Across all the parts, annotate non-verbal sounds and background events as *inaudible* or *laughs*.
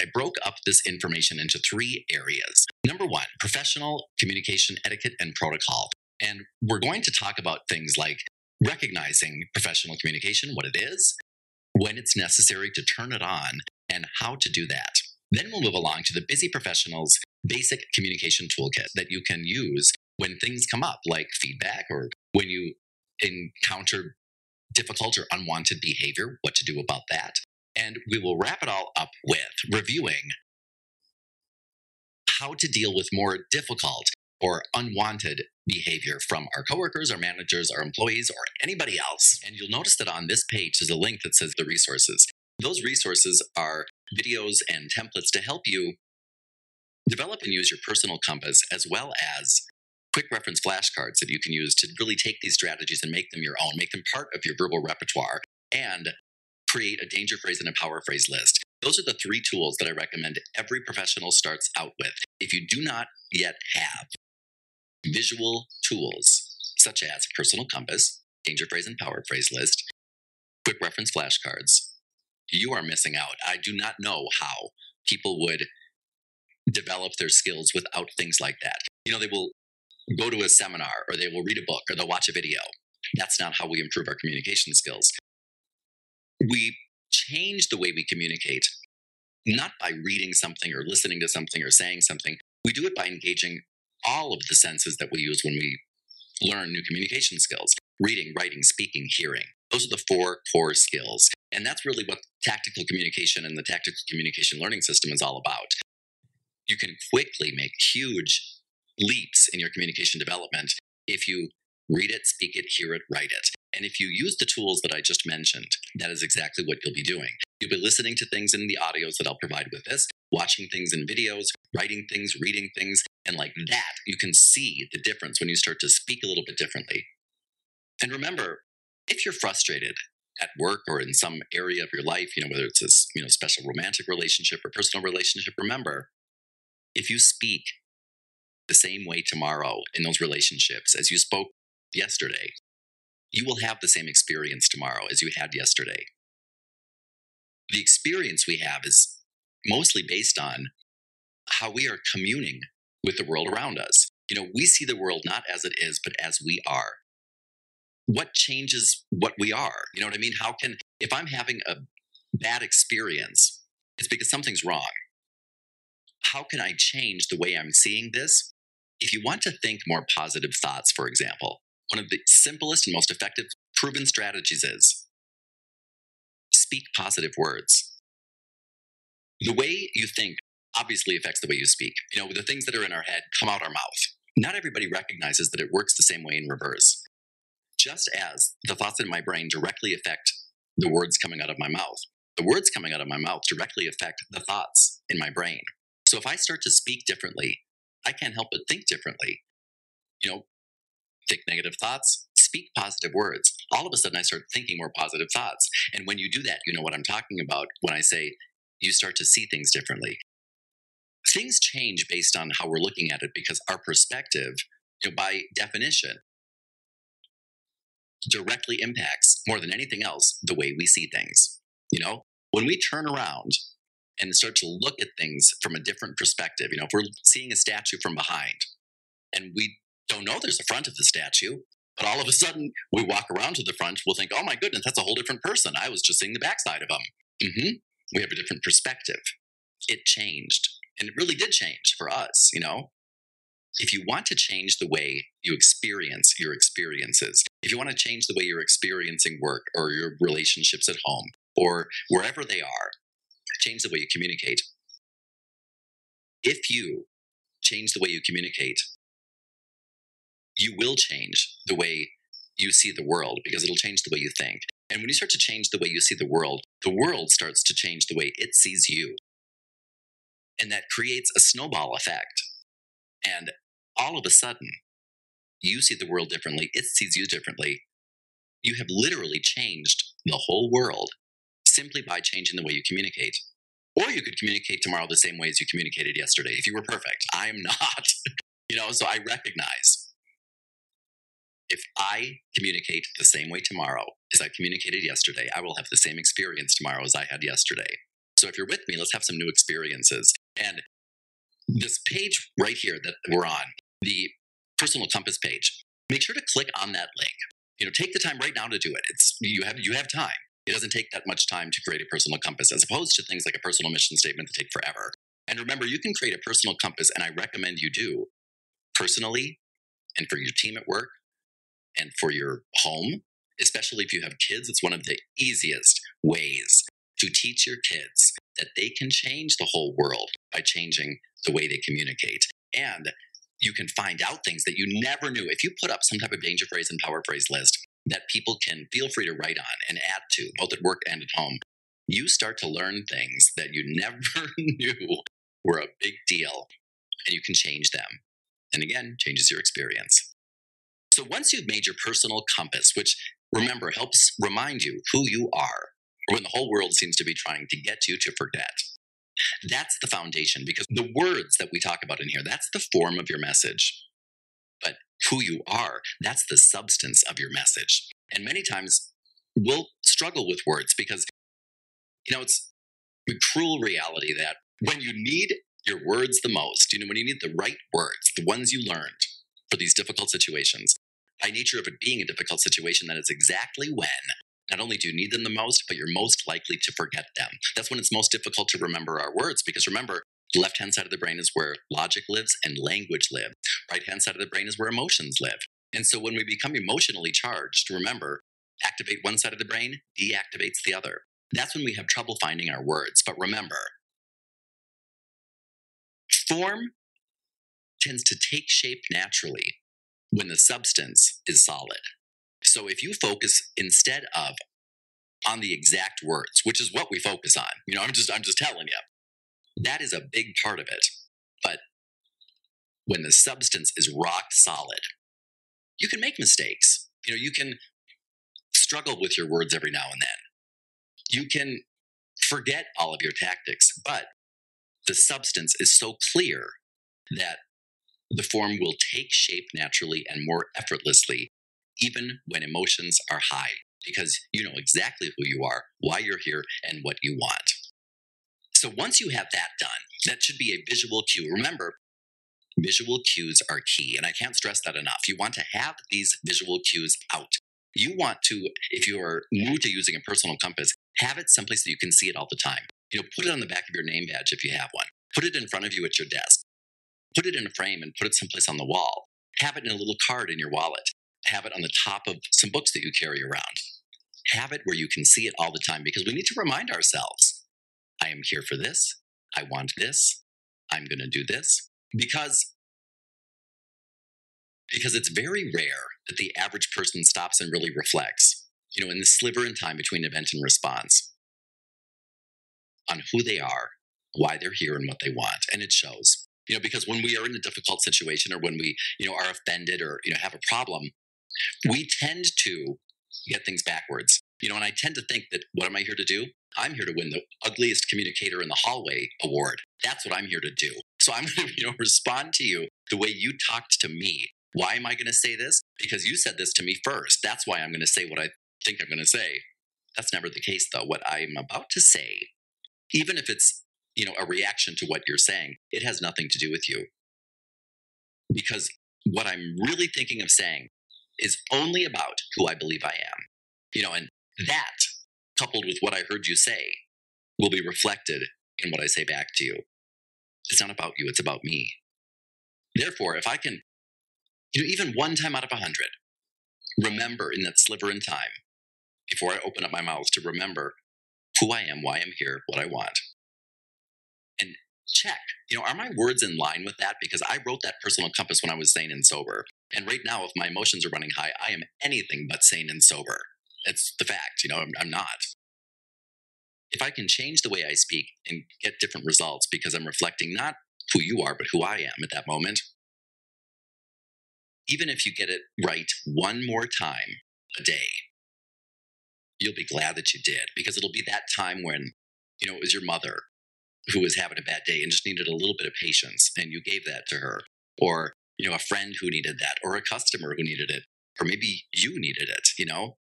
I broke up this information into three areas. Number one, professional communication etiquette and protocol. And we're going to talk about things like recognizing professional communication, what it is, when it's necessary to turn it on, and how to do that. Then we'll move along to the Busy Professionals basic communication toolkit that you can use when things come up, like feedback or when you encounter difficult or unwanted behavior, what to do about that. And we will wrap it all up with reviewing how to deal with more difficult or unwanted behavior from our coworkers, our managers, our employees, or anybody else. And you'll notice that on this page there's a link that says the resources. Those resources are videos and templates to help you develop and use your personal compass as well as quick reference flashcards that you can use to really take these strategies and make them your own, make them part of your verbal repertoire, and create a danger phrase and a power phrase list. Those are the three tools that I recommend every professional starts out with. If you do not yet have visual tools such as personal compass, danger phrase and power phrase list, quick reference flashcards, you are missing out. I do not know how people would develop their skills without things like that. You know, they will go to a seminar or they will read a book or they'll watch a video. That's not how we improve our communication skills. We change the way we communicate, not by reading something or listening to something or saying something. We do it by engaging all of the senses that we use when we learn new communication skills reading, writing, speaking, hearing. Those are the four core skills. And that's really what tactical communication and the tactical communication learning system is all about. You can quickly make huge leaps in your communication development if you read it, speak it, hear it, write it. And if you use the tools that I just mentioned, that is exactly what you'll be doing. You'll be listening to things in the audios that I'll provide with this, watching things in videos, writing things, reading things, and like that, you can see the difference when you start to speak a little bit differently. And remember, if you're frustrated at work or in some area of your life, you know, whether it's a you know special romantic relationship or personal relationship, remember, if you speak the same way tomorrow in those relationships as you spoke yesterday, you will have the same experience tomorrow as you had yesterday. The experience we have is mostly based on how we are communing with the world around us. You know, we see the world not as it is, but as we are. What changes what we are? You know what I mean? How can, if I'm having a bad experience, it's because something's wrong. How can I change the way I'm seeing this if you want to think more positive thoughts, for example, one of the simplest and most effective proven strategies is speak positive words. The way you think obviously affects the way you speak. You know, the things that are in our head come out our mouth. Not everybody recognizes that it works the same way in reverse. Just as the thoughts in my brain directly affect the words coming out of my mouth, the words coming out of my mouth directly affect the thoughts in my brain. So if I start to speak differently, I can't help but think differently. You know, think negative thoughts, speak positive words. All of a sudden, I start thinking more positive thoughts. And when you do that, you know what I'm talking about when I say you start to see things differently. Things change based on how we're looking at it because our perspective, you know, by definition, directly impacts more than anything else the way we see things. You know, when we turn around and start to look at things from a different perspective. You know, if we're seeing a statue from behind and we don't know there's a front of the statue, but all of a sudden we walk around to the front, we'll think, oh my goodness, that's a whole different person. I was just seeing the backside of them. Mm-hmm. We have a different perspective. It changed. And it really did change for us, you know? If you want to change the way you experience your experiences, if you want to change the way you're experiencing work or your relationships at home or wherever they are, change the way you communicate. If you change the way you communicate, you will change the way you see the world because it'll change the way you think. And when you start to change the way you see the world, the world starts to change the way it sees you. And that creates a snowball effect. And all of a sudden, you see the world differently, it sees you differently. You have literally changed the whole world simply by changing the way you communicate. Or you could communicate tomorrow the same way as you communicated yesterday if you were perfect. I am not. *laughs* you know, so I recognize if I communicate the same way tomorrow as I communicated yesterday, I will have the same experience tomorrow as I had yesterday. So if you're with me, let's have some new experiences. And this page right here that we're on, the personal compass page, make sure to click on that link. You know, take the time right now to do it. It's you have you have time. It doesn't take that much time to create a personal compass, as opposed to things like a personal mission statement that take forever. And remember, you can create a personal compass, and I recommend you do personally and for your team at work and for your home, especially if you have kids. It's one of the easiest ways to teach your kids that they can change the whole world by changing the way they communicate. And you can find out things that you never knew. If you put up some type of danger phrase and power phrase list that people can feel free to write on and add to, both at work and at home, you start to learn things that you *laughs* never knew were a big deal and you can change them. And again, changes your experience. So once you've made your personal compass, which remember helps remind you who you are, when the whole world seems to be trying to get you to forget, that's the foundation because the words that we talk about in here, that's the form of your message. But who you are, that's the substance of your message. And many times we'll struggle with words because, you know, it's the cruel reality that when you need your words the most, you know, when you need the right words, the ones you learned for these difficult situations, by nature of it being a difficult situation, that is exactly when not only do you need them the most, but you're most likely to forget them. That's when it's most difficult to remember our words because remember, the left hand side of the brain is where logic lives and language live. Right hand side of the brain is where emotions live. And so when we become emotionally charged, remember, activate one side of the brain, deactivates the other. That's when we have trouble finding our words. But remember, form tends to take shape naturally when the substance is solid. So if you focus instead of on the exact words, which is what we focus on, you know, I'm just I'm just telling you, that is a big part of it. But when the substance is rock solid, you can make mistakes. You know, you can struggle with your words every now and then. You can forget all of your tactics, but the substance is so clear that the form will take shape naturally and more effortlessly even when emotions are high, because you know exactly who you are, why you're here, and what you want. So once you have that done, that should be a visual cue. Remember, visual cues are key, and I can't stress that enough. You want to have these visual cues out. You want to, if you are new to using a personal compass, have it someplace that you can see it all the time. You know, put it on the back of your name badge if you have one. Put it in front of you at your desk. Put it in a frame and put it someplace on the wall. Have it in a little card in your wallet have it on the top of some books that you carry around. Have it where you can see it all the time because we need to remind ourselves I am here for this. I want this. I'm going to do this. Because, because it's very rare that the average person stops and really reflects, you know, in the sliver in time between event and response on who they are, why they're here, and what they want. And it shows you know because when we are in a difficult situation or when we you know are offended or you know have a problem we tend to get things backwards. You know, and I tend to think that what am I here to do? I'm here to win the ugliest communicator in the hallway award. That's what I'm here to do. So I'm *laughs* going to, you know, respond to you the way you talked to me. Why am I going to say this? Because you said this to me first. That's why I'm going to say what I think I'm going to say. That's never the case, though. What I'm about to say, even if it's, you know, a reaction to what you're saying, it has nothing to do with you. Because what I'm really thinking of saying is only about who I believe I am. You know, and that, coupled with what I heard you say, will be reflected in what I say back to you. It's not about you, it's about me. Therefore, if I can, you know, even one time out of a hundred, remember in that sliver in time, before I open up my mouth, to remember who I am, why I'm here, what I want. Check, you know, are my words in line with that? Because I wrote that personal compass when I was sane and sober. And right now, if my emotions are running high, I am anything but sane and sober. It's the fact, you know, I'm, I'm not. If I can change the way I speak and get different results because I'm reflecting not who you are, but who I am at that moment, even if you get it right one more time a day, you'll be glad that you did because it'll be that time when, you know, it was your mother who was having a bad day and just needed a little bit of patience and you gave that to her. Or you know, a friend who needed that or a customer who needed it, or maybe you needed it, you know?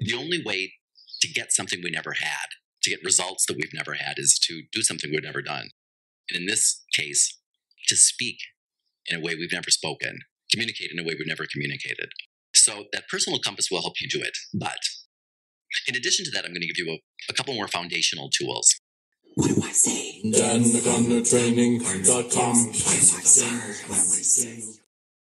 The only way to get something we never had, to get results that we've never had is to do something we've never done. And in this case, to speak in a way we've never spoken, communicate in a way we've never communicated. So that personal compass will help you do it. But in addition to that, I'm going to give you a, a couple more foundational tools. What do I say? DanTheGunnerTraining.com. What do I say? What do I say?